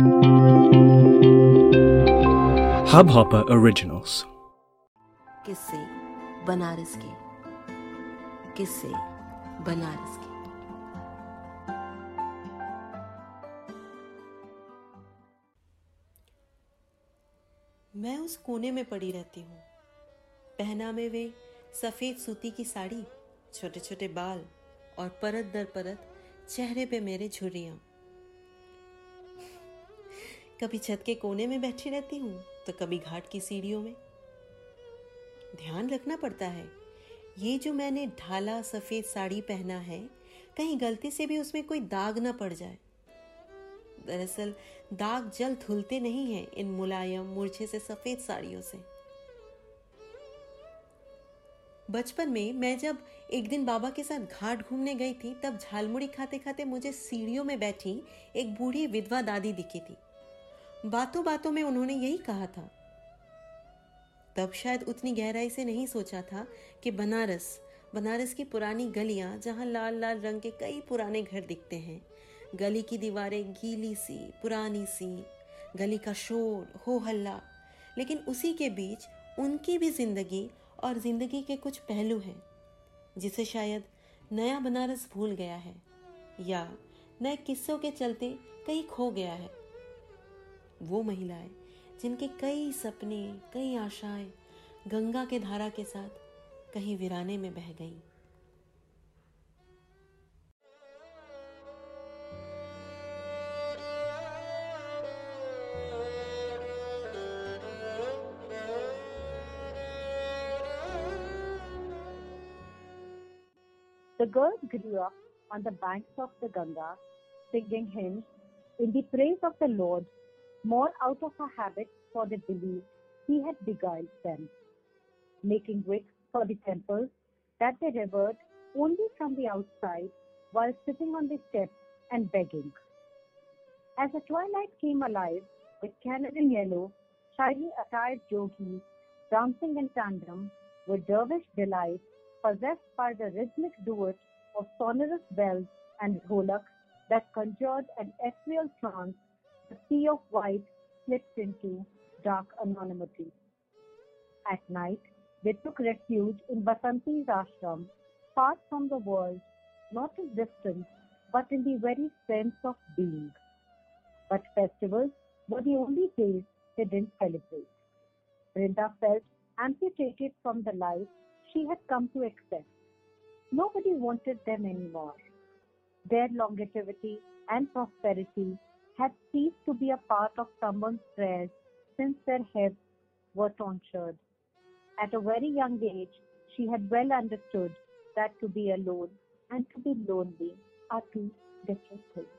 Hubhopper Originals. किस्से बनारस के। किस्से बनारस के। मैं उस कोने में पड़ी रहती हूँ। पहना में वे सफ़ेद सूती की साड़ी छोटे छोटे बाल और परत दर परत चेहरे पे मेरे झुर्रियाँ। कभी छत के कोने में बैठी रहती हूँ तो कभी घाट की सीढ़ियों में। ध्यान रखना पड़ता है। ये जो मैंने ढाला सफ़ेद साड़ी पहना है, कहीं गलती से भी उसमें कोई दाग ना पड़ जाए। दरअसल, दाग जल धुलते नहीं हैं इन मुलायम मूर्छे से सफ़ेद साड़ियों से। बचपन में मैं जब एक दिन बाबा के साथ घाट घूमने गई थी, तब झालमुड़ी खाते खाते मुझे सीढ़ियों में बैठी एक बूढ़ी विधवा दादी दिखी थी। बातों बातों में उन्होंने यही कहा था। तब शायद उतनी गहराई से नहीं सोचा था कि बनारस बनारस की पुरानी गलियाँ, जहाँ लाल लाल रंग के कई पुराने घर दिखते हैं। गली की दीवारें गीली सी, पुरानी सी, गली का शोर हो हल्ला लेकिन उसी के बीच उनकी भी ज़िंदगी और ज़िंदगी के कुछ पहलू हैं, जिसे शायद नया बनारस भूल गया है, या नए किस्सों के चलते कहीं खो गया है। वो महिलाएँ जिनके कई सपने कई आशाएँ गंगा के धारा के साथ कहीं वीराने में बह गईं The girl grew up on the banks of the Ganga, singing hymns in the praise of the Lord, more out of a habit for the belief he had beguiled them, making wicks for the temples that they revered only from the outside while sitting on the steps and begging. As the twilight came alive with canary yellow, shyly attired yogis dancing in tandem with dervish delight, possessed by the rhythmic duet of sonorous bells and dholaks that conjured an ethereal trance, the sea of white slipped into dark anonymity. At night, they took refuge in Basanti's ashram, far from the world, not in distance, but in the very sense of being. But festivals were the only days they didn't celebrate. Brinda felt amputated from the life she had come to accept. Nobody wanted them anymore. Their longevity and prosperity had ceased to be a part of someone's prayers since their heads were tonsured. At a very young age, she had well understood that to be alone and to be lonely are two different things.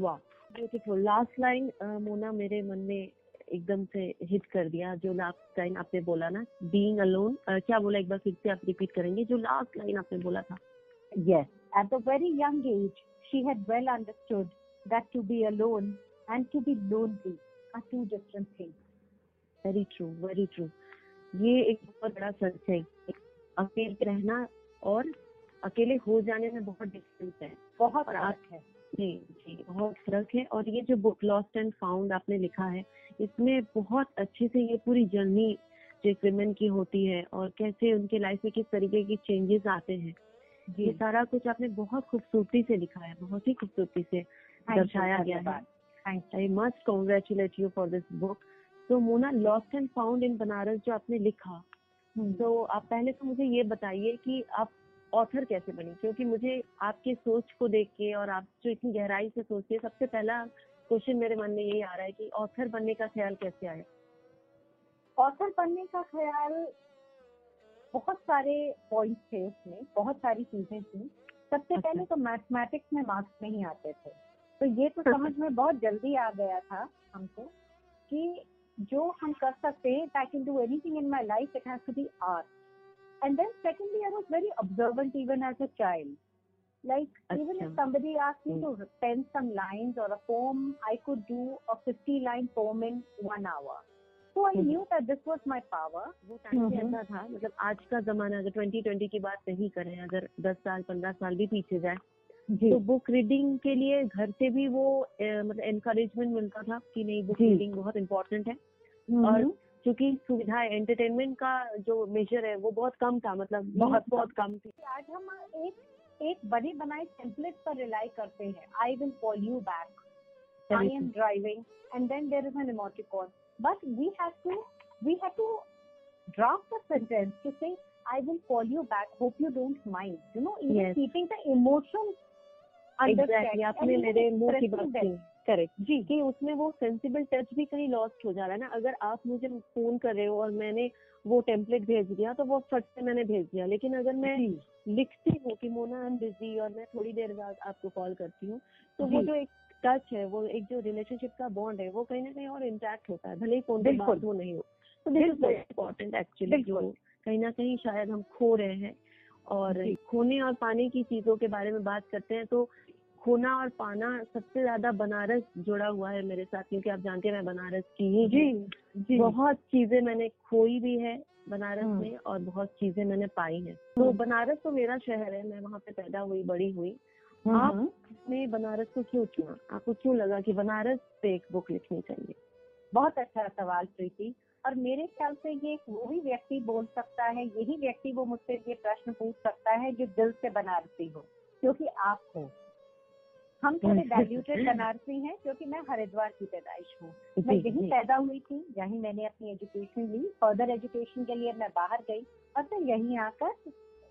वाह beautiful last line Mona मेरे मन में एकदम से hit कर दिया जो last line आपने बोला ना बीइंग अलोन क्या बोला एक बार फिर से आप रिपीट करेंगे जो लास्ट लाइन आपने बोला था Yes, at a very young age, she had well understood that to be alone and to be lonely are two different things. Very true very true ये एक बहुत बड़ा सच है। अकेले रहना और अकेले हो जाने में बहुत डिफरेंस है। बहुत फ़र्क है जी जी बहुत फ़र्क है। और ये जो बुक लॉस्ट एंड फाउंड आपने लिखा है इसमें बहुत अच्छे से ये पूरी जर्नी जो एक women की होती है और कैसे उनके लाइफ में किस तरीके की चेंजेस आते हैं ये सारा कुछ आपने बहुत खूबसूरती से लिखा है बहुत ही खूबसूरती से। दर्शाया गया है. I must congratulate you for this book तो Mona lost and found in Banaras जो आपने लिखा हम्म। तो आप पहले तो मुझे ये बताइए कि आप ऑथर कैसे बनी? क्योंकि मुझे आपके सोच को देख के और आप जो इतनी गहराई से सोचती सबसे पहला क्वेश्चन मेरे मन में यही आ रहा है कि ऑथर बनने का ख्याल कैसे आया? ऑथर बनने का ख्याल बहुत सारे पॉइंट थे उसमें बहुत सारी चीज़ें थी। सबसे अच्छा। पहले तो मैथमेटिक्स में मार्क्स नहीं आते थे। तो ये तो समझ में बहुत जल्दी आ गया था हमको कि जो हम कर सकते हैं I can do anything in my life it has to be art and then secondly I was very observant even as a child like even if अच्छा। somebody asked me to pen some lines or a poem i could do a 50 line poem in one hour so i Mhm. knew that this was my power वो time हम्म। ऐसा था मतलब आज का जमाना अगर 2020 की बात नहीं करें अगर 10 साल 15 साल भी पीछे जाए तो बुक रीडिंग के लिए घर से भी वो मतलब एनकरेजमेंट मिलता था कि नहीं बुक रीडिंग बहुत इम्पोर्टेंट है। हम्म, और क्योंकि सुविधा एंटरटेनमेंट का जो मेजर है वो बहुत कम था मतलब बहुत बहुत कम। थी। आज हम एक एक बने बनाए टेम्पलेट पर रिलाई करते हैं। I will call you back I am driving and then there is an emoticon but we have to we have to draft a sentence to say I will call you back. Hope you don't mind. You know, even Yes. keeping the emotions exactly आपने मेरे मुँह की बात की correct जी। कि उसमें वो sensible touch भी कहीं लॉस्ट हो जा रहा है ना। अगर आप मुझे फ़ोन कर रहे हो और मैंने वो टेम्पलेट भेज दिया तो वो फट से मैंने भेज दिया। लेकिन अगर मैं लिखती हूँ कि मोना आई एम बिज़ी और मैं थोड़ी देर बाद आपको कॉल करती हूँ तो वो जो। एक टच है वो एक जो रिलेशनशिप का बॉन्ड है वो कहीं ना कहीं और इंटैक्ट होता है। भले ही फ़ोन पे। बात वो नहीं हो। तो this is very important actually जो कहीं ना कहीं शायद हम खो रहे हैं। और खोने और पाने की चीज़ों के बारे में बात करते हैं तो खोना और पाना सबसे ज़्यादा बनारस जुड़ा हुआ है मेरे साथ क्योंकि आप जानते हैं मैं बनारस की ही जी जी। बहुत चीज़ें मैंने खोई भी है बनारस हम्म। में और बहुत चीज़ें मैंने पाई हैं। तो हम्म। बनारस तो मेरा शहर है मैं वहाँ पे पैदा हुई बड़ी हुई। हम्म, आप ने बनारस को क्यों चुना? आपको क्यों लगा कि बनारस पे एक बुक लिखनी चाहिए? बहुत अच्छा सवाल प्रीति। और मेरे ख्याल से ये वो ही व्यक्ति बोल सकता है यही व्यक्ति वो मुझसे ये प्रश्न पूछ सकता है जो दिल से बनारसी हो क्योंकि आप हो। हम थोड़े डायल्यूटेड बनारसी हैं क्योंकि मैं हरिद्वार की पैदाइश हूँ। मैं यहीं पैदा हुई थी यहीं मैंने अपनी एजुकेशन ली। फर्दर एजुकेशन के लिए मैं बाहर गई और फिर यहीं आकर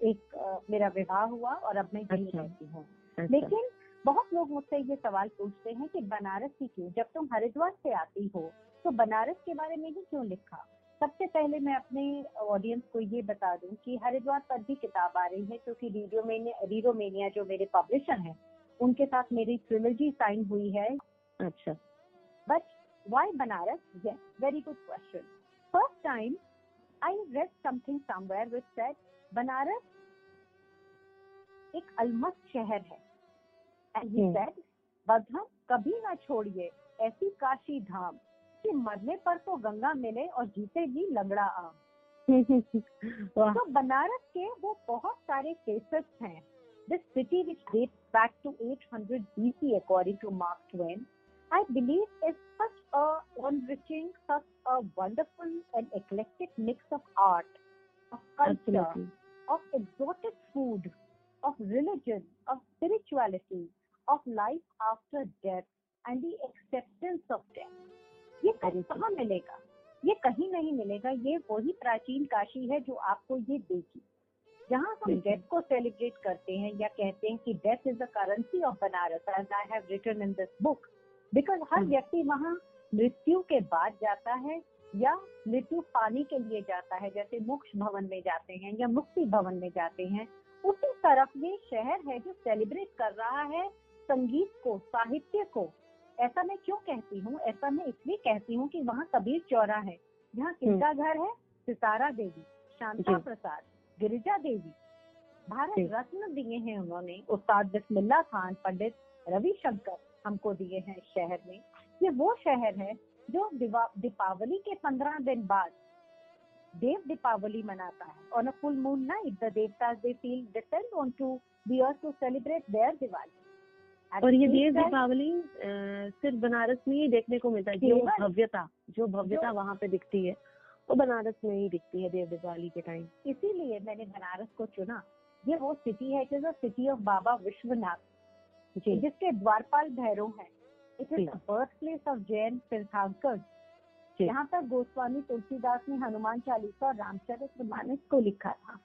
एक अ, मेरा विवाह हुआ और अब मैं यहीं अच्छा। रहती हूँ। अच्छा। लेकिन बहुत लोग मुझसे ये सवाल पूछते हैं कि बनारस ही क्यों? जब तुम हरिद्वार से आती हो तो बनारस के बारे में ही क्यों लिखा सबसे पहले मैं अपने ऑडियंस को ये बता दूँ कि हरिद्वार पर भी किताब आ रही है क्योंकि रीडोमेनिया रीडोमेनिया जो मेरे पब्लिशर हैं उनके साथ मेरी ट्रिलॉजी साइन हुई है अच्छा But why Banaras? Yes, very good question. First time, I read something somewhere which said Banaras एक अलमस्त शहर है एंड ही. सेड बधम कभी ना छोड़िए ऐसी काशी धाम कि मरने पर तो गंगा मिले और जीते ही लंगड़ा आम। तो बनारस के वो बहुत सारे केसेस हैं। This city which date back to 800 BC according to Mark Twain I believe is such a enriching such a wonderful and eclectic mix of art of culture of exotic food of religion of spirituality of life after death and the of death ये. कहाँ मिलेगा ये कहीं नहीं मिलेगा ये वही प्राचीन काशी है जो आपको ये देगी जहाँ हम डेथ को सेलिब्रेट करते हैं या कहते हैं कि death is the currency of Banaras as I have written in this book because हर हम्म। व्यक्ति वहाँ मृत्यु के बाद जाता है या मृत्यु पाने के लिए जाता है जैसे मोक्ष भवन में जाते हैं या मुक्ति भवन में जाते हैं उसी तरफ़ ये शहर है जो सेलिब्रेट कर रहा है संगीत को साहित्य को ऐसा मैं क्यों कहती हूँ? ऐसा मैं इसलिए कहती हूँ कि वहाँ कबीर चौरा है। जहाँ किसका घर है? सितारा देवी शांता प्रसाद गिरिजा देवी। भारत रत्न दिए हैं उन्होंने। उस्ताद बिस्मिल्ला खान पंडित रविशंकर हमको दिए हैं शहर में। ये वो शहर है जो दिवा- दीपावली के पंद्रह दिन बाद देव दीपावली मनाता है। On a full moon night the devtas they feel depend on to the earth to celebrate their Diwali. और ये देव दीपावली सिर्फ़ बनारस में ही देखने को मिलता है जो भव्यता जो भव्यता वहाँ पे दिखती है वो बनारस में ही दिखती है देव दीपावली के टाइम इसीलिए मैंने बनारस को चुना। ये वो सिटी है it is city of Baba Vishwanath ji. जिसके द्वारपाल भैरव है। It is the birth place of Jain tirthankar. यहाँ पर गोस्वामी तुलसीदास ने हनुमान चालीसा और रामचरित मानस को लिखा था।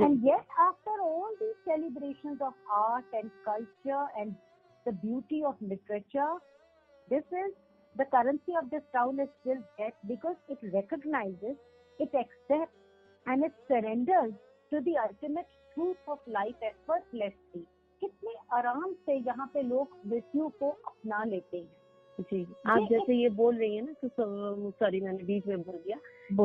And yet, after all these celebrations of art and culture and the beauty of literature, this is the currency of this town is still death because it recognizes, it accepts, and it surrenders to the ultimate truth of life effortlessly. कितने आराम से यहाँ पे लोग मृत्यु को अपना लेते हैं जी आप जैसे ये बोल रही है ना तो सॉरी मैंने बीच में बोल दिया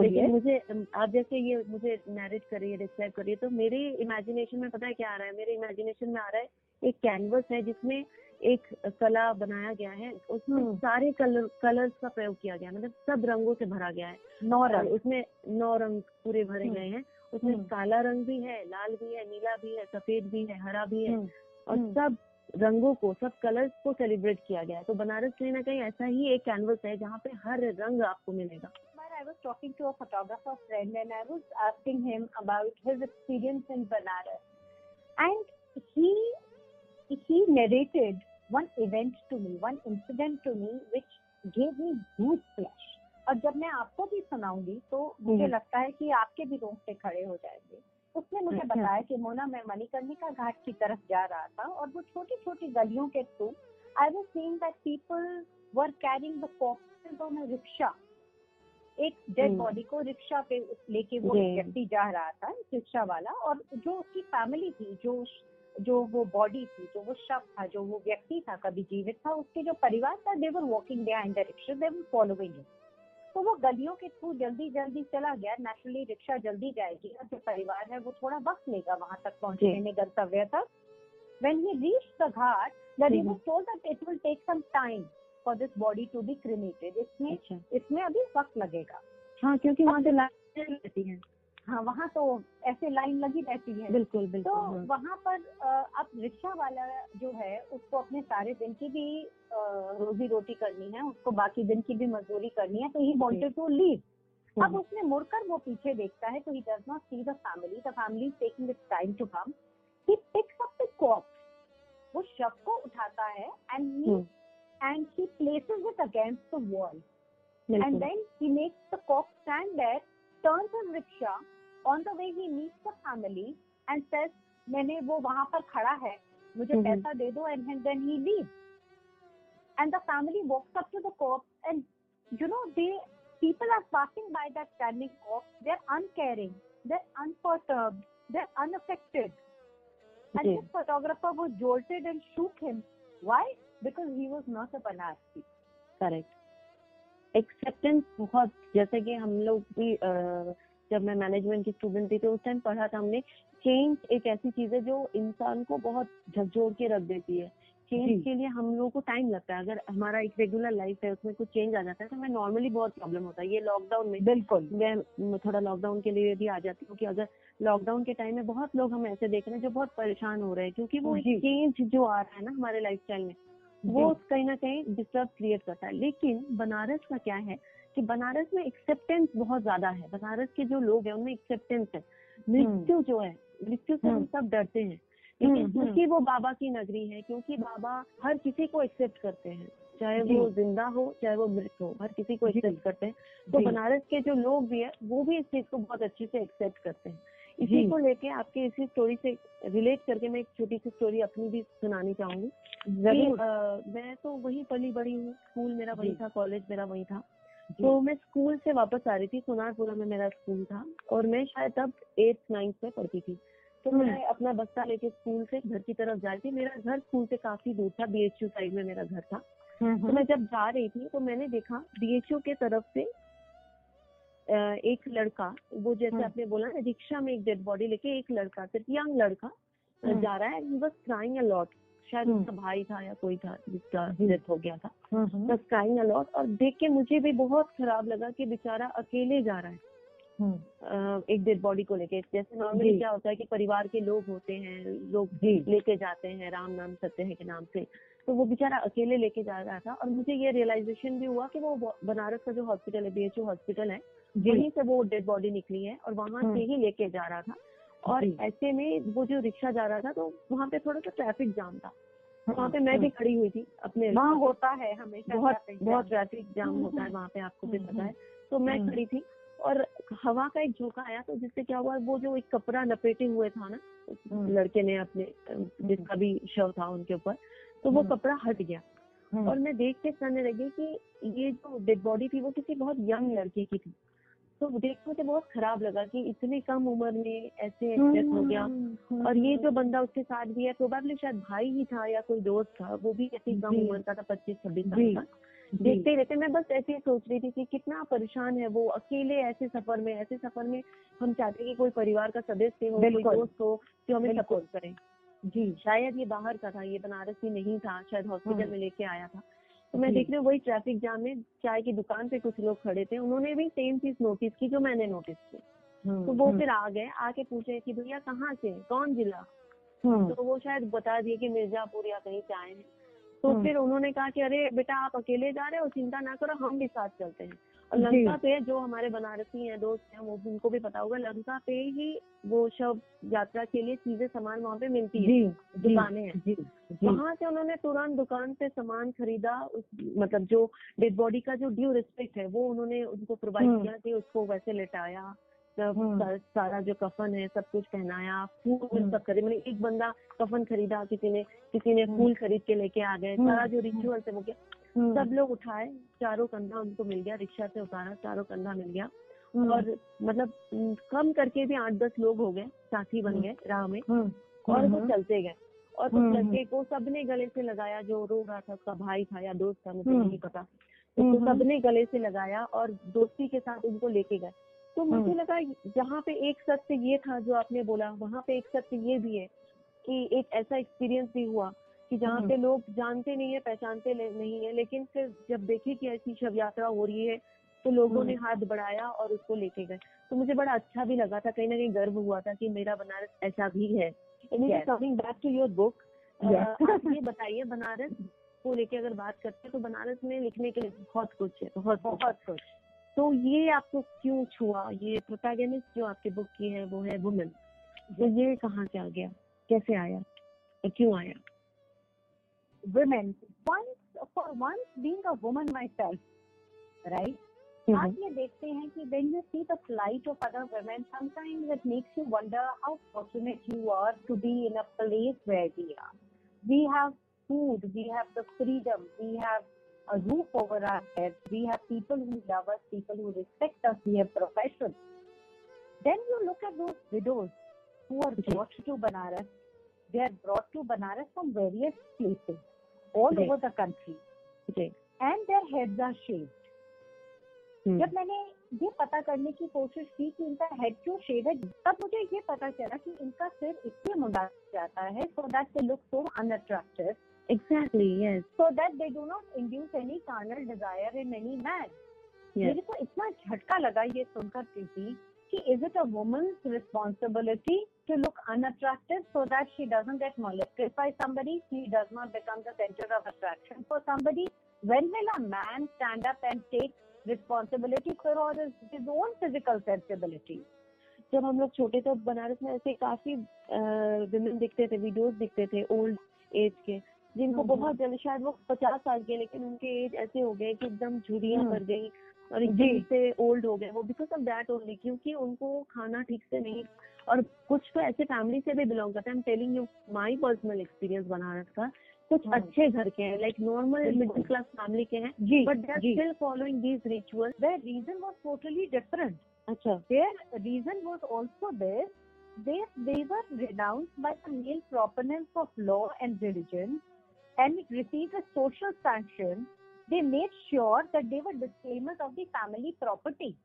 लेकिन मुझे आप जैसे ये मुझे नैरेट करिए डिस्क्राइब करिए तो मेरे इमेजिनेशन में पता है क्या आ रहा है मेरे इमेजिनेशन में आ रहा है एक कैनवस है जिसमें एक कला बनाया गया है उसमें हम्म। सारे कलर कलर्स का प्रयोग किया गया है मतलब सब रंगों से भरा गया है नौ रंग उसमें नौ रंग पूरे भरे हम्म। गए हैं उसमें हम्म। काला रंग भी है लाल भी है नीला भी है सफ़ेद भी है हरा भी है और। सब रंगों को सब कलर्स को सेलिब्रेट किया गया है तो बनारस कहीं ना कहीं ऐसा ही एक कैनवस है जहाँ पे हर रंग आपको मिलेगा I was talking to a photographer friend and I was asking him about his experience in Banaras. And he he narrated one event to me, one incident to me which gave me flash. और जब मैं आपको भी सुनाऊँगी तो मुझे हम्म। लगता है कि आपके भी रोंगटे खड़े हो जाएँगे उसने मुझे अच्छा। बताया कि मोना मैं मणिकर्णिका घाट की तरफ़ जा रहा था और वो छोटी छोटी गलियों के through I was seeing that people were carrying the corpses on rickshaw एक डेड हम्म। बॉडी को रिक्शा पे लेके वो व्यक्ति जा रहा था रिक्शा वाला और जो उसकी फैमिली थी जो जो वो बॉडी थी जो वो शव था जो वो व्यक्ति था कभी जीवित था उसके जो परिवार था they were walking behind the rickshaw they were following तो वो गलियों के थ्रू जल्दी जल्दी चला गया नेचुरली रिक्शा जल्दी जाएगी और जो परिवार है वो थोड़ा वक्त लेगा वहाँ तक पहुँचने में गंतव्य तक। When he reach hmm. was told that it will take some time for this body to इसमें अच्छा। इसमें अभी वक्त लगेगा। हाँ क्योंकि वहाँ से लाइन रहती है। हाँ वहाँ तो ऐसे लाइन लगी रहती है। बिल्कुल तो बिल्कुल हाँ। वहाँ पर अब रिक्शा वाला जो है उसको अपने सारे दिन की भी रोजी रोटी करनी है उसको बाकी दिन की भी मजदूरी करनी है तो ही वांटेड टू लीव अब। उसने मुड़कर वो पीछे देखता है तो he does not see the family the family taking its time to come he picks up the corpse वो शव को उठाता है and and he places it against the wall and बिल्कुल। then he makes the cop stand there, turns his on the way he meets the family and says मैंने वो वहाँ पर खड़ा है मुझे पैसा दे दो and then he leave and the family walks up to the corpse and you know the people are passing by that standing corpse they are uncaring they are unperturb they are unaffected and this photographer वो jolted and shook him why because he was not a Banarasi correct acceptance बहुत जैसे कि हम लोग भी जब मैं management की स्टूडेंट थी तो उस टाइम पढ़ा था हमने चेंज एक ऐसी चीज़ है जो इंसान को बहुत झकझोर के रख देती है। चेंज के लिए हम लोगों को टाइम लगता है। अगर हमारा एक रेगुलर लाइफ है उसमें कुछ चेंज आ जाता है तो हमें नॉर्मली बहुत प्रॉब्लम होता है। ये लॉकडाउन में बिल्कुल। मैं थोड़ा लॉकडाउन के लिए भी आ जाती हूँ कि अगर लॉकडाउन के टाइम में बहुत लोग हम ऐसे देख रहे हैं जो बहुत परेशान हो रहे हैं क्योंकि वो चेंज जो। आ रहा है ना हमारे लाइफस्टाइल में वो कहीं ना कहीं डिस्टर्ब क्रिएट करता है। लेकिन बनारस का क्या है? कि बनारस में एक्सेप्टेंस बहुत ज़्यादा है। बनारस के जो लोग हैं उनमें एक्सेप्टेंस है। मृत्यु जो है मृत्यु से हम हम्म। सब डरते हैं। हम्म, लेकिन हम्म। क्योंकि वो बाबा की नगरी है क्योंकि बाबा हर किसी को एक्सेप्ट करते हैं। चाहे वो ज़िंदा हो चाहे वो मृत हो हर किसी को एक्सेप्ट करते हैं। तो बनारस के जो लोग भी है वो भी इस चीज़ को बहुत अच्छे से एक्सेप्ट करते हैं। इसी को लेके आपके इसी स्टोरी से रिलेट करके मैं एक छोटी सी स्टोरी अपनी भी सुनानी चाहूँगी। मैं तो वही पली बड़ी हूँ। स्कूल मेरा वही था कॉलेज मेरा वही था। तो मैं स्कूल से वापस आ रही थी सोनारपुरा में मेरा स्कूल था और मैं शायद तब एट्थ नाइन्थ में पढ़ती थी तो हम्म। मैं अपना बस्ता लेके स्कूल से घर की तरफ़ जा रही थी मेरा घर स्कूल से काफ़ी दूर था बीएचयू साइड में मेरा घर था तो मैं जब जा रही थी तो मैंने देखा बीएचयू के तरफ़ से एक लड़का वो जैसे हम्म। आपने बोला ना रिक्शा में एक डेड बॉडी लेके एक लड़का सिर्फ़ यंग लड़का हम्म। जा रहा है he was crying a lot शायद हम्म। उसका भाई था या कोई था जिसका डेथ हो गया था। हम्म, बस क्राइंग अ लॉट और देख के मुझे भी बहुत खराब लगा कि बेचारा अकेले जा रहा है। हम्म, एक डेड बॉडी को लेके। जैसे नॉर्मली क्या होता है कि परिवार के लोग होते हैं लोग लेके जाते हैं राम नाम सत्य है के नाम से। तो वो बेचारा अकेले लेके जा रहा था और मुझे ये रियलाइजेशन भी हुआ कि वो बनारस का जो हॉस्पिटल है बीएचयू हॉस्पिटल है वहीं से वो डेड बॉडी निकली है और वहाँ हम्म। से ही लेके जा रहा था। और ऐसे में वो जो रिक्शा जा रहा था तो वहाँ पे थोड़ा सा ट्रैफ़िक जाम था वहाँ पे मैं। भी खड़ी हुई थी अपने वहाँ होता है हमेशा बहुत बहुत ट्रैफ़िक जाम हम्म, होता है हम्म। वहाँ पे आपको भी हम्म, पता है तो मैं। खड़ी थी और हवा का एक झोंका आया तो जिससे क्या हुआ वो जो एक कपड़ा लपेटे हुए था ना। लड़के ने अपने जिसका भी शव था उनके ऊपर तो वो। कपड़ा हट गया और मैं देख के समझने लगी कि ये जो डेड बॉडी थी वो किसी बहुत यंग लड़के की थी तो देख के मुझे बहुत खराब लगा कि इतनी कम उम्र में ऐसे डेथ हो गया। हम्म, और ये जो बंदा उसके साथ भी है प्रोबेबली शायद भाई ही था या कोई दोस्त था वो भी ऐसी कम उम्र का था पच्चीस छब्बीस साल का। देखते ही रहते मैं बस ऐसे ही सोच रही थी कि कितना परेशान है वो अकेले ऐसे सफ़र में ऐसे सफ़र में हम चाहते हैं कि कोई परिवार का सदस्य हो कोई दोस्त हो जो हमें सपोर्ट करे। जी। शायद ये बाहर का था ये बनारस ही नहीं था शायद हॉस्पिटल हम्म। में लेके आया था। तो मैं देख रही हूँ वही ट्रैफ़िक जाम में चाय की दुकान पे कुछ लोग खड़े थे उन्होंने भी सेम चीज़ नोटिस की जो मैंने नोटिस की। तो वो हम्म, फिर आ गए आके पूछे कि भैया कहाँ से कौन जिला? हम्म। तो वो शायद बता दिए कि मिर्जापुर या कहीं से आए हैं तो हम्म। फिर उन्होंने कहा कि अरे बेटा आप अकेले जा रहे हो चिंता ना करो हम भी साथ चलते हैं। लंका पे जो हमारे बनारसी हैं दोस्त हैं वो उनको भी पता होगा लंका पे ही वो शव यात्रा के लिए चीज़ें सामान वहाँ पे मिलती है दुकानें हैं वहाँ से उन्होंने तुरंत दुकान से सामान खरीदा उस मतलब जो डेड बॉडी का जो ड्यू रिस्पेक्ट है वो उन्होंने उनको प्रोवाइड हम्म। किया कि उसको वैसे लेटाया सब हम्म। सारा जो कफन है सब कुछ पहनाया फूल हम्म। सब खरीद मैंने एक बंदा कफन खरीदा किसी ने किसी ने। फूल खरीद के लेके आ गए सारा जो रिचुअल है वो क्या सब लोग उठाए चारों कंधा उनको मिल गया रिक्शा से उतारा चारों कंधा मिल गया। और मतलब कम करके भी आठ दस लोग हो गए साथी बन गए राह में। और वो चलते गए। और उस लड़के को सबने गले से लगाया जो रो रहा था उसका भाई था या दोस्त था मुझे नहीं पता। तो सबने गले से लगाया और दोस्ती के साथ उनको लेके गए। तो मुझे हम्म। लगा जहाँ पे एक सत्य ये था जो आपने बोला वहाँ पे एक सत्य ये भी है कि एक ऐसा एक्सपीरियंस भी हुआ कि जहाँ हम्म। पे लोग जानते नहीं है पहचानते नहीं है लेकिन फिर जब देखे कि ऐसी शव यात्रा हो रही है तो लोगों ने हम्म। हाथ बढ़ाया और उसको लेके गए। तो मुझे बड़ा अच्छा भी लगा था कहीं ना कहीं गर्व हुआ था कि मेरा बनारस ऐसा भी है। Coming back to your book ये बताइए बनारस को लेके अगर बात करते हैं तो बनारस में लिखने के लिए बहुत कुछ है बहुत बहुत कुछ। तो ये आपको क्यों छुआ? ये प्रोटैगनिस्ट जो आपके बुक की है वो है वुमेन तो ये कहाँ से आ गया? कैसे आया? और क्यों आया? women once for once being a woman myself right mm-hmm. आप ये देखते हैं कि when you see the plight of other women sometimes it makes you wonder how fortunate you are to be in a place where we are we have food we have the freedom we have a roof over our heads. We have people who love us, people who respect us. We have professions. Then you look at those widows who are brought to Banaras. They are brought to Banaras from various places All over the country and their heads are shaved जब मैंने ये पता करने की कोशिश की कि इनका हेड क्यों शेव है तब मुझे ये पता चला कि इनका सिर इतने मुंडा जाता है so that they look so unattractive exactly so that they do not induce any carnal desire in any man मेरे को इतना झटका लगा ये सुनकर प्रीति कि is it a woman's responsibility to look unattractive so that she doesn't get molested by somebody, she does not become the center of attraction for somebody. When will a man stand up and take responsibility for all his, his own physical sensibilities? जब हम लोग छोटे तो बनारस में ऐसे काफ़ी women दिखते थे वीडियोस दिखते थे ओल्ड एज के जिनको हम्म, बहुत जल्द शायद वो पचास साल के लेकिन उनके एज ऐसे हो गए कि एकदम झुरिया भर हम्म। गई और एकदम से ओल्ड हो गए वो बिकॉज़ ऑफ़ दैट ओनली क्योंकि उनको खाना ठीक से नहीं और कुछ तो ऐसे फैमिली से भी बिलोंग करते हैं। Telling you my personal experience Banaras का कुछ अच्छे घर के हैं like normal middle class family के हैं but they still following these ritual reason was totally different अच्छा। Reason was also there they they were renounced male proponents of law and religion and it receive a social sanction they made sure that they were disclaimers of the family property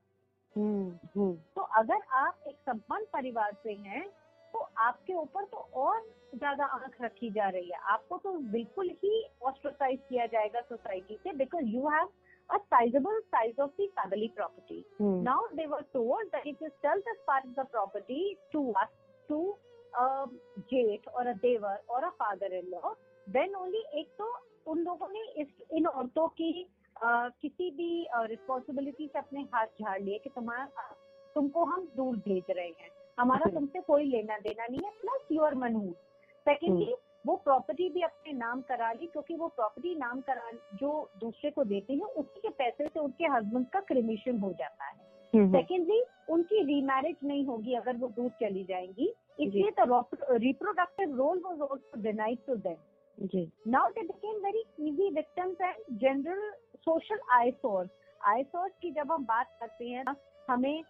hmm तो अगर आप एक संपन्न परिवार से हैं तो आपके ऊपर तो और ज़्यादा आँख रखी जा रही है आपको तो बिल्कुल ही ऑस्ट्रोसाइज किया जाएगा सोसाइटी से because you have a sizable size of the family property. Hmm. Now they were told that if you sell this part of the property to us, to a jate or a devar or a father-in-law, then only एक तो उन लोगों ने इस इन औरतों की किसी भी रिस्पॉन्सिबिलिटी से अपने हाथ झाड़ लिए कि तुम्हारा तुमको हम दूर भेज रहे हैं। हमारा हम्म। तुमसे कोई लेना देना नहीं है प्लस यूर मनहूस सेकेंडली वो प्रॉपर्टी भी अपने नाम करा ली क्योंकि वो प्रॉपर्टी नाम करा जो दूसरे को देते हैं उसी के पैसे से उनके हस्बैंड का क्रिमिशन हो जाता है। Secondly hmm. उनकी रीमैरिज नहीं होगी अगर वो दूर चली जाएँगी। इसलिए तो reproductive role was also denied to them Now they became very easy victims social eyesore eyesore की जब हम बात करते हैं ना हमें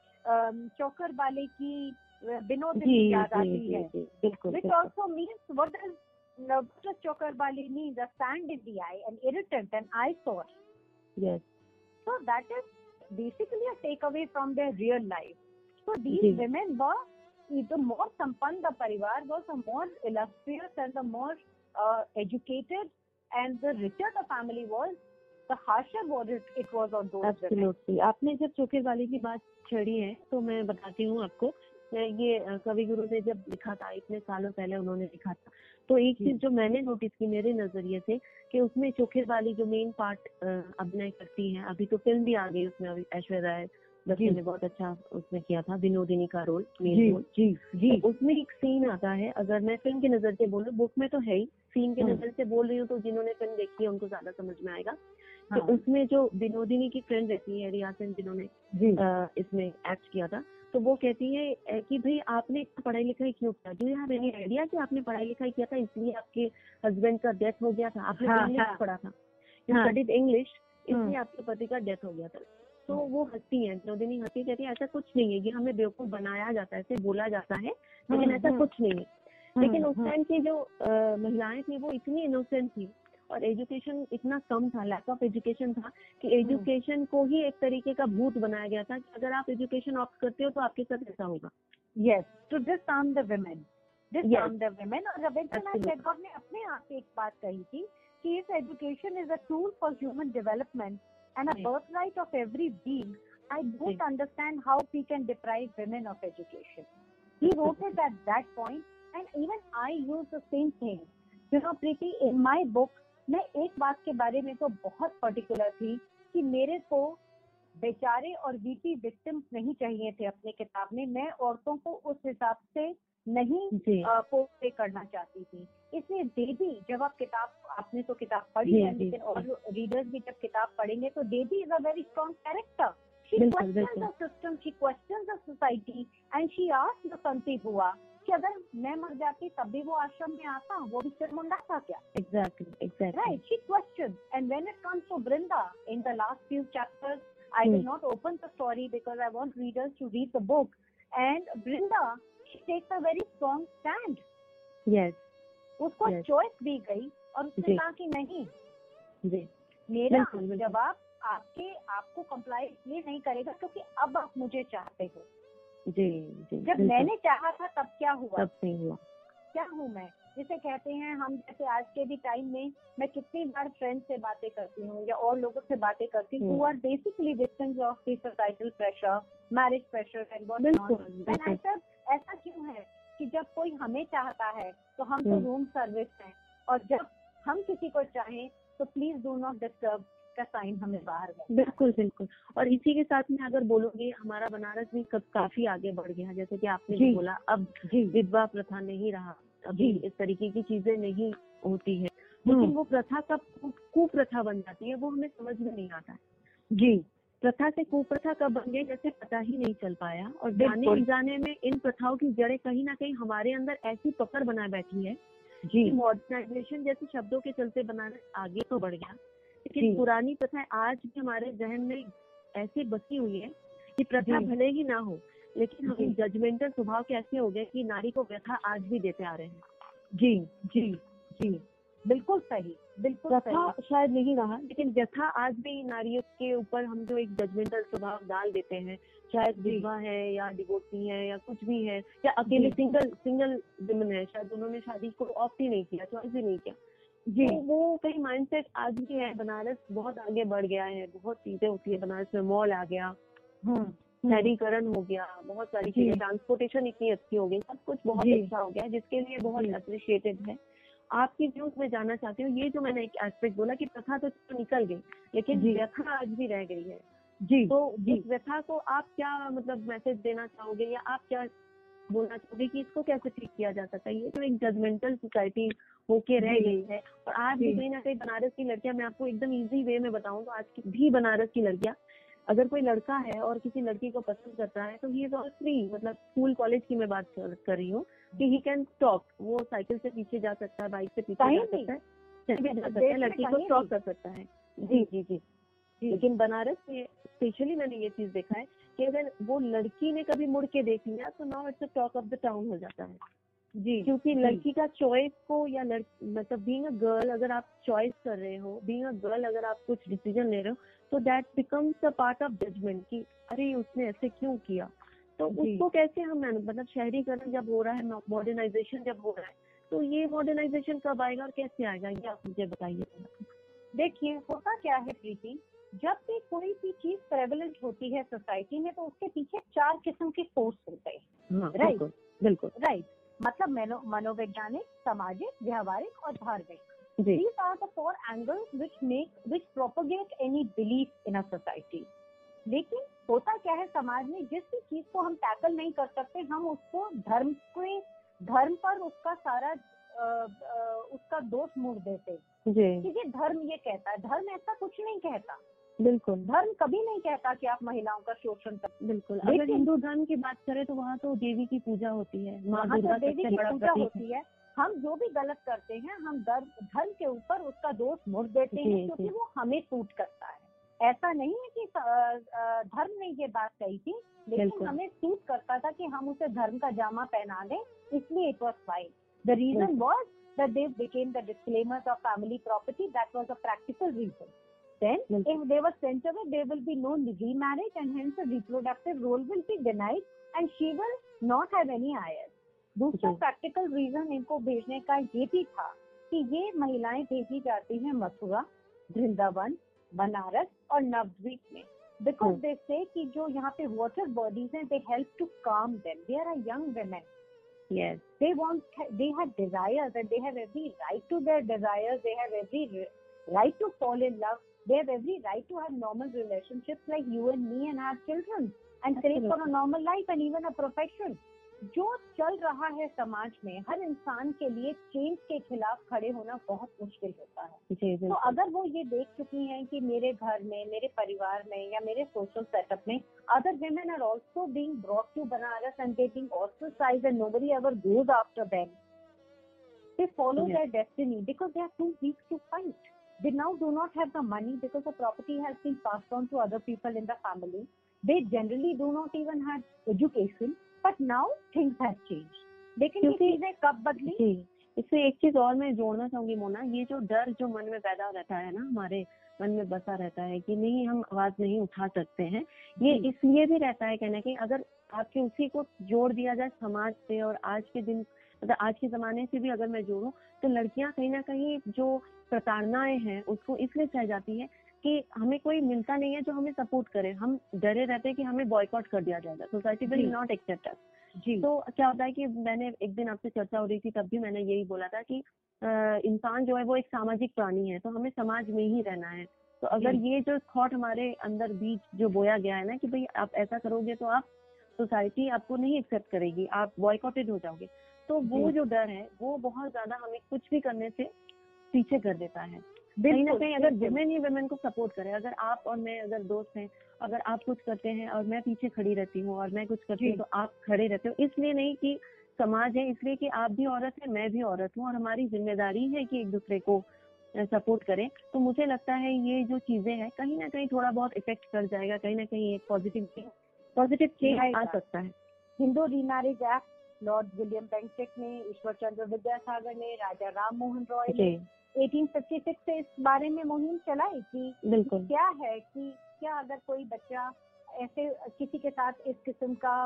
चौकर वाले की विनोद याद आती है। Which also means what is Chokher Bali mean stand in the eye and irritant and eyesore so that is basically a take away from the real life so these women were more संपन्न the परिवार was a more illustrious and the more educated and the richer the family was the harsher it, it was on those Absolutely. आपने जब चोकर वाले की बात छड़ी है तो मैं बताती हूँ आपको। ये कवि गुरु ने जब लिखा था इतने सालों पहले उन्होंने लिखा था तो एक चीज़ जो मैंने नोटिस की मेरे नज़रिए से कि उसमें चोखे वाली जो मेन पार्ट अभिनय करती है अभी तो फ़िल्म भी आ गई उसमें अभी ऐश्वर्या राय बच्चन ने बहुत अच्छा उसमें किया था विनोदिनी का रोल मेन रोल जी जी। तो उसमें एक सीन आता है अगर मैं फ़िल्म की नज़र से बोलूँ बुक में तो है ही सीन के हाँ। नज़र से बोल रही हूँ तो जिन्होंने फ़िल्म देखी है उनको ज़्यादा समझ में आएगा। तो हाँ। उसमें जो विनोदिनी की फ्रेंड रहती है रिया सेन जिन्होंने इसमें एक्ट किया था तो वो कहती है कि भाई आपने पढ़ाई लिखाई क्यों किया? Do you have any idea कि आपने पढ़ाई लिखाई किया था इसलिए आपके हस्बैंड का डेथ हो गया था? आपने इंग्लिश हाँ, पढ़ा था। यू स्टडीड इंग्लिश इसलिए आपके पति का डेथ हो गया था। तो वो हंसती है विनोदिनी हंसती कहती है ऐसा कुछ नहीं है ये हमें बेवकूफ़ बनाया जाता है ऐसे बोला जाता है लेकिन ऐसा कुछ नहीं है। लेकिन उस टाइम की जो महिलाएँ थी वो इतनी इनोसेंट थी और एजुकेशन इतना कम था लैक ऑफ़ एजुकेशन था कि एजुकेशन हम्म। को ही एक तरीके का भूत बनाया गया था कि अगर आप एजुकेशन ऑप्ट करते हो तो आपके साथ ऐसा होगा। Yes to this arm the women this arm the women और रविंद्रनाथ टैगोर ने अपने आप से एक बात कही थी कि if education is a tool for human development and a birthright of every being I don't understand how we can deprive women of education. He wrote it at that point, and even I use the same thing. You know, Preeti, in my book, मैं एक बात के बारे में तो बहुत particular थी कि मेरे को बेचारे और वीपी विक्टिम्स नहीं चाहिए थे अपने किताब में। मैं औरतों को उस हिसाब से नहीं पोर्ट्रे करना चाहती थी। इसलिए देवी जब आप किताब आपने तो किताब पढ़ी है लेकिन और रीडर्स भी जब किताब पढ़ेंगे तो Devi is a very strong character अगर मैं मर जाती तब भी वो आश्रम में आता वो भी सिर मुंडा था क्या? Question and when it comes to Vrinda in the last few chapter I will not open the story because I want readers to read the book and Vrinda she takes a very strong stand उसको choice दी गई और उसने कहा कि नहीं। मेरा जवाब आपके आपको कंप्लाई इसलिए नहीं करेगा क्योंकि अब आप मुझे चाहते हो। जी जी जब मैंने चाहा था तब क्या हुआ? तब नहीं हुआ। क्या हूँ मैं? जिसे कहते हैं हम जैसे आज के भी टाइम में मैं कितनी बार फ्रेंड से बातें करती हूँ या और लोगों से बातें करती हूँ are basically victims of the societal pressure marriage pressure and ऐसा क्यों है कि जब कोई हमें चाहता है तो हम तो रूम हम्म। सर्विस हैं और जब हम किसी को चाहें तो प्लीज़ डू नॉट डिस्टर्ब का साइन हमें बाहर बिल्कुल बिल्कुल। और इसी के साथ में अगर बोलोगे हमारा बनारस भी कब काफ़ी आगे बढ़ गया जैसे कि आपने भी बोला अब विधवा प्रथा नहीं रहा अभी इस तरीके की चीज़ें नहीं होती है। लेकिन हम्म। वो प्रथा कब कुप्रथा बन जाती है वो हमें समझ में नहीं आता है। जी। प्रथा से कुप्रथा कब बन गई जैसे पता ही नहीं चल पाया। और जाने जाने में इन प्रथाओं की जड़ें कहीं ना कहीं हमारे अंदर ऐसी पकड़ बना बैठी है जी। मॉडर्नाइजेशन जैसे शब्दों के चलते बनाना आगे तो बढ़ गया। लेकिन पुरानी प्रथा आज भी हमारे जहन में ऐसी बसी हुई है कि प्रथा भले ही ना हो लेकिन हम जजमेंटल स्वभाव के ऐसे हो गए कि नारी को व्यथा आज भी देते आ रहे हैं। जी जी जी। बिल्कुल सही बिल्कुल प्रथा शायद नहीं रहा। लेकिन व्यथा आज भी नारियों के ऊपर हम जो एक जजमेंटल स्वभाव डाल देते हैं शायद विधवा है या डिवोर्सी है या कुछ भी है या अकेले सिंगल सिंगल विमन है शायद उन्होंने शादी को ऑप्ट ही नहीं किया चॉइस ही नहीं किया। जी। तो वो कई माइंडसेट आज भी है बनारस बहुत आगे बढ़ गया है बहुत चीज़ें होती है बनारस में मॉल आ गया हम्म, हम्म। शहरीकरण हो गया बहुत सारी चीज़ें ट्रांसपोर्टेशन इतनी अच्छी हो गई सब कुछ बहुत अच्छा हो गया जिसके लिए बहुत अप्रिशिएटेड है। आपकी व्यूज़ में जानना चाहती हूँ ये जो मैंने एक एस्पेक्ट बोला कि प्रथा तो निकल गई लेकिन व्यथा आज भी रह गई है। जी तो जी। व्यथा को आप क्या मतलब मैसेज देना चाहोगे या आप क्या बोलना चाहोगे कि इसको कैसे ठीक किया जा सकता है? ये तो एक जजमेंटल सोसाइटी होके रह गई है। और आज भी कहीं ना कहीं बनारस की लड़कियाँ मैं आपको एकदम इजी वे में बताऊँ तो आज की भी बनारस की लड़कियाँ अगर कोई लड़का है और किसी लड़की को पसंद करता है तो ही इज़ ऑल फ्री मतलब स्कूल कॉलेज की मैं बात कर रही हूँ कि ही कैन स्टॉप वो साइकिल से पीछे जा सकता है बाइक से पीछे जा सकता है जा सकता है लड़की को स्टॉप कर सकता है। जी जी। जी लेकिन बनारस में स्पेशली मैंने ये चीज़ देखा है कि अगर वो लड़की ने कभी मुड़ के देख लिया तो now it's talk of the town हो जाता है। जी। क्योंकि लड़की का चॉइस को या लड़ मतलब बीइंग अ गर्ल अगर आप चॉइस कर रहे हो बीइंग अ गर्ल अगर आप कुछ डिसीज़न ले रहे हो तो that becomes a part of judgement कि अरे उसने ऐसे क्यों किया? तो उसको कैसे हम मतलब शहरीकरण जब हो रहा है मॉडर्नाइजेशन जब हो रहा है तो ये मॉडर्नाइजेशन कब आएगा और कैसे आएगा ये आप मुझे बताइए। देखिए होता क्या है प्रीति जब भी कोई भी चीज़ प्रेवलेंट होती है सोसाइटी में तो उसके पीछे चार किस्म के फोर्स होते हैं। राइट. बिल्कुल बिल्कुल। राइट मतलब मनोवैज्ञानिक सामाजिक व्यवहारिक और धार्मिक। जी। These are the four angles which make which propagate any belief in a society लेकिन होता क्या है समाज में जिस भी चीज़ को हम टैकल नहीं कर सकते हम उसको धर्म के धर्म पर उसका सारा अ, अ, उसका दोष मोड़ देते जी। कि ये धर्म ये कहता है धर्म ऐसा कुछ नहीं कहता। बिल्कुल। धर्म कभी नहीं कहता कि आप महिलाओं का शोषण कर। बिल्कुल। अगर हिंदू धर्म की बात करें तो वहाँ तो देवी की पूजा होती है माँ वहाँ तो देवी की पूजा होती है। हम जो भी गलत करते हैं हम धर्म के ऊपर उसका दोष मोड़ देते हैं क्योंकि वो हमें सूट करता है। ऐसा नहीं है कि अ, अ, धर्म ने ये बात कही थी लेकिन हमें सूट करता था कि हम उसे धर्म का जामा पहना दें इसलिए it was fine the reason was that they became the disclaimers of family property. That was a practical reason. Then बिल्कुल। if they were sent away there will be no remarriage and hence a reproductive role will be denied and she will not have any heirs दूसरा। Practical reason इनको भेजने का ये भी था कि ये महिलाएँ भेजी जाती हैं मथुरा वृंदावन बनारस और नवद्वीप में बिकॉज़ हम्म। दे से कि जो यहाँ पे वाटर बॉडीज हैं they help to calm them they are young women yes they want they have desires and they have every right to their desires they have every right to fall in love they have every right to have normal relationships like you and me and our children and create for a normal life and even a profession. जो चल रहा है समाज में हर इंसान के लिए change के खिलाफ खड़े होना बहुत मुश्किल होता है। तो अगर वो ये देख चुकी हैं कि मेरे घर में मेरे परिवार में या मेरे सोशल सेटअप में other women are also being brought to Banaras and taking exercise and nobody our goes after bank they follow their destiny because they are too weak to fight They now do not have the money because the property has been passed on to other people in the family. They generally do not even have education, but now things have changed. लेकिन चीज़ें कब बदली जी इससे एक चीज़ और मैं जोड़ना चाहूँगी मोना ये जो डर जो मन में पैदा रहता है ना हमारे मन में बसा रहता है कि नहीं हम आवाज़ नहीं उठा सकते हैं ये इसलिए भी रहता है कहना कि अगर आपके उसी को जोड़ दिया जाए समाज से और आज के दिन मतलब आज के जमाने से भी अगर मैं जोड़ूं तो लड़कियाँ कहीं ना कहीं जो प्रताड़नाएँ हैं उसको इसलिए सह जाती है कि हमें कोई मिलता नहीं है जो हमें सपोर्ट करे। हम डरे रहते हैं कि हमें बॉयकॉट कर दिया जाएगा society will not accept us जी। तो क्या होता है कि मैंने एक दिन आपसे चर्चा हो रही थी तब भी मैंने यही बोला था कि इंसान जो है वो एक सामाजिक प्राणी है तो हमें समाज में ही रहना है। तो अगर ये जो थॉट हमारे अंदर बीज जो बोया गया है ना कि भाई आप ऐसा करोगे तो आप सोसाइटी आपको नहीं एक्सेप्ट करेगी आप बॉयकॉटेड हो जाओगे। तो वो जो। डर है वो बहुत ज़्यादा हमें कुछ भी करने से पीछे कर देता है। कहीं ना कहीं अगर वुमेन ही वुमेन को सपोर्ट करे अगर आप और मैं अगर दोस्त हैं अगर आप कुछ करते हैं और मैं पीछे खड़ी रहती हूँ और मैं कुछ करती हूँ तो आप खड़े रहते हो। इसलिए नहीं कि समाज है इसलिए कि आप भी औरत है मैं भी औरत हूँ और हमारी ज़िम्मेदारी है कि एक दूसरे को सपोर्ट करें। तो मुझे लगता है ये जो चीज़ें हैं कहीं ना कहीं थोड़ा बहुत इफ़ेक्ट कर जाएगा कहीं ना कहीं एक पॉजिटिव पॉजिटिव चेंज आ सकता है। Hindu remarriage act Lord William Bentinck ने ईश्वर चंद्र विद्यासागर ने राजा राम मोहन रॉय ने 1856 से इस बारे में मुहिम चलाई कि क्या है कि क्या अगर कोई बच्चा ऐसे किसी के साथ इस किस्म का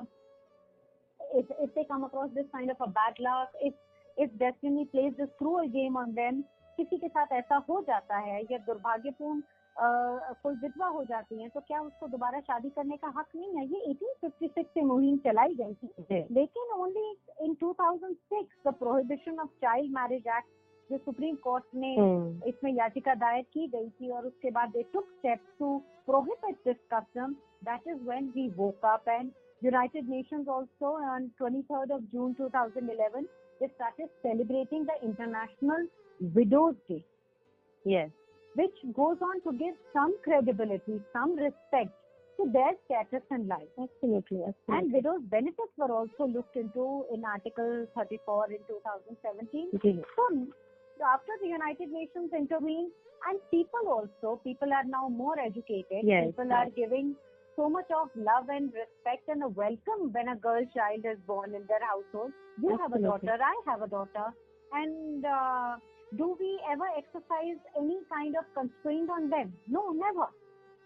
if if they come across this kind of a bad luck if if destiny plays this cruel game on them किसी के साथ ऐसा हो जाता है या दुर्भाग्यपूर्ण कोई विधवा हो जाती है तो क्या उसको दोबारा शादी करने का हक नहीं है? ये 1856 से मुहिम चलाई गई थी। लेकिन only in 2006 the prohibition of child marriage act जो सुप्रीम कोर्ट ने हम्म, इसमें याचिका दायर की गई थी और उसके बाद they took steps to prohibit this custom that is when we woke up and United Nations also on 23rd of June 2011 they started celebrating the International Widows Day. Yes. Which goes on to give some credibility some respect to their status in life absolutely and widows benefits were also looked into in article 34 in 2017 जी so after the United Nations intervened and people also, people are now more educated. Yes, people are giving so much of love and respect and a welcome when a girl child is born in their household. You have a daughter, I have a daughter. And uh, do we ever exercise any kind of constraint on them? No, never.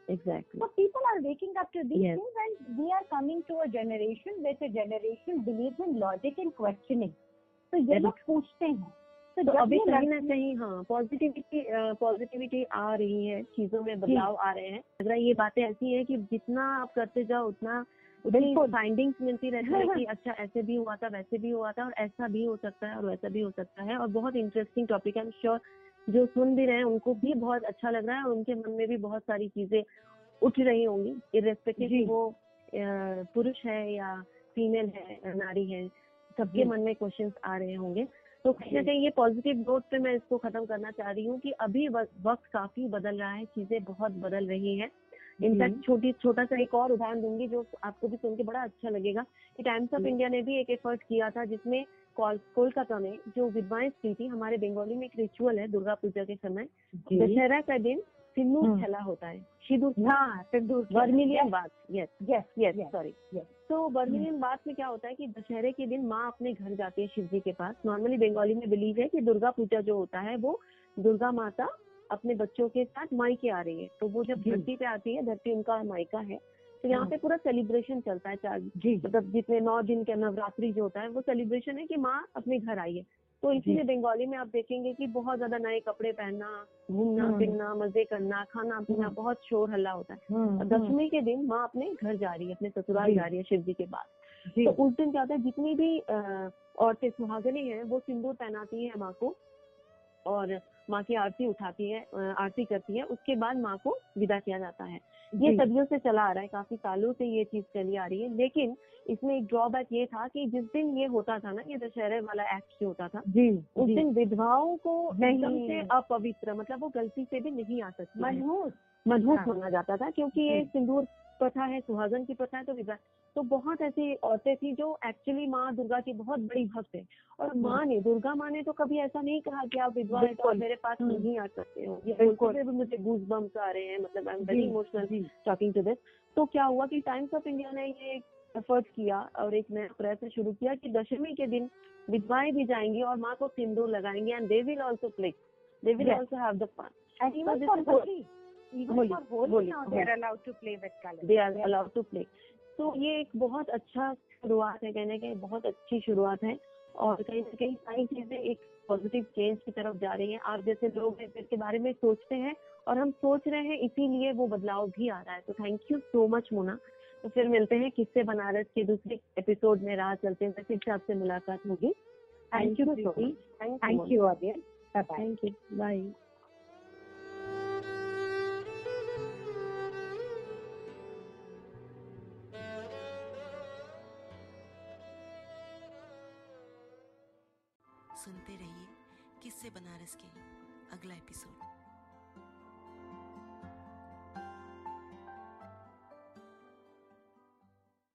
exactly So people are waking up to these Yes. things and we are coming to a generation where the generation believes in logic and questioning. तो ये लोग पूछते हैं तो तो अभी कहीं ना कहीं हाँ पॉजिटिविटी पॉजिटिविटी आ रही है चीज़ों में बदलाव आ रहे हैं लग रहा है ये बातें ऐसी है कि जितना आप करते जाओ उतना उसकी फाइंडिंग्स मिलती रहती है कि अच्छा ऐसे भी हुआ था वैसे भी हुआ था और ऐसा भी हो सकता है और वैसा भी हो सकता है और बहुत इंटरेस्टिंग टॉपिक है। एम श्योर जो सुन भी रहे हैं उनको भी बहुत अच्छा लग रहा है और उनके मन में भी बहुत सारी चीज़ें उठ रही होंगी इरेस्पेक्टिव वो पुरुष है या फीमेल है नारी है सबके मन में क्वेश्चंस आ रहे होंगे। तो कहीं ना कहीं ये पॉजिटिव नोट पे मैं इसको खत्म करना चाह रही हूँ कि अभी वक्त काफ़ी बदल रहा है चीज़ें बहुत बदल रही हैं। इनफैक्ट छोटी छोटा सा एक और उदाहरण दूँगी जो आपको भी सुन के बड़ा अच्छा लगेगा। कि टाइम्स ऑफ़ इंडिया ने भी एक एफर्ट किया था जिसमें कोलकाता में जो विधवाएँ स्त्री थी हमारे बंगाली में एक रिचुअल है दुर्गा पूजा के समय दशहरा का दिन सिंदूर हम्म। खेला होता है। सिंदूर हाँ सिंदूर वर्मिलियन बात यस यस यस सॉरी तो बर्मिलियन बात में क्या होता है कि दशहरे के दिन माँ अपने घर जाती है शिव जी के पास। नॉर्मली बंगाली में बिलीव है कि दुर्गा पूजा जो होता है वो दुर्गा माता अपने बच्चों के साथ मायके आ रही है। तो वो जब धरती पे आती है धरती उनका मायका है तो यहाँ हाँ। पे पूरा सेलिब्रेशन चलता है चार मतलब जितने नौ दिन के नवरात्रि जो होता है वो सेलिब्रेशन है कि माँ अपने घर आई है। तो इसीलिए बंगाली में आप देखेंगे कि बहुत ज़्यादा नए कपड़े पहनना घूमना हाँ। फिरना मज़े करना खाना पीना हाँ। बहुत शोर हल्ला होता है। दसवीं के दिन माँ अपने घर जा रही है अपने ससुराल जा। रही है शिव जी के पास तो उस दिन क्या होता है जितनी भी औरतें सुहागनी है वो सिंदूर पहनाती है माँ को। और माँ की आरती उठाती है आरती करती है उसके बाद माँ को विदा किया जाता है। ये सदियों से चला आ रहा है काफ़ी सालों से ये चीज़ चली आ रही है लेकिन इसमें एक ड्रॉबैक ये था कि जिस दिन ये होता था ना ये दशहरे वाला एक्ट जो होता था जी उस दिन विधवाओं को एकदम से अपवित्र मतलब वो गलती से भी नहीं आ सकती। मनहूस मनहूस हाँ। माना जाता था क्योंकि ये सिंदूर प्रथा है सुहागन की प्रथा है तो विवाह। तो बहुत ऐसी औरतें थी जो एक्चुअली माँ दुर्गा की बहुत बड़ी भक्त है। और हम्म। माँ ने दुर्गा माँ ने तो कभी ऐसा नहीं कहा कि आप विधवा है तो मेरे पास हम्म। नहीं आ सकते हो। ये भी मुझे गूज बम्स आ रहे हैं मतलब I am very emotional talking to this तो क्या हुआ कि टाइम्स ऑफ़ इंडिया ने ये एफर्ट किया और एक नया प्रयत्न शुरू किया कि दशमी के दिन विधवाएँ भी जाएँगी और माँ को सिंदूर लगाएँगे। And they will also play they will also have the fun and even for Holi, Holi, now they are allowed to play with colors. They are allowed to play. तो ये एक बहुत अच्छा शुरुआत है कहने के बहुत अच्छी शुरुआत है। और कहीं ना कहीं सारी चीज़ें एक पॉजिटिव चेंज की तरफ़ जा रही हैं। आप जैसे लोग इसके बारे में सोचते हैं और हम सोच रहे हैं इसीलिए वो बदलाव भी आ रहा है। तो thank you so much Mona तो फिर मिलते हैं किससे बनारस के दूसरे एपिसोड में राह चलते हैं फिर से आपसे मुलाकात होगी। Thank you thank you thank you bye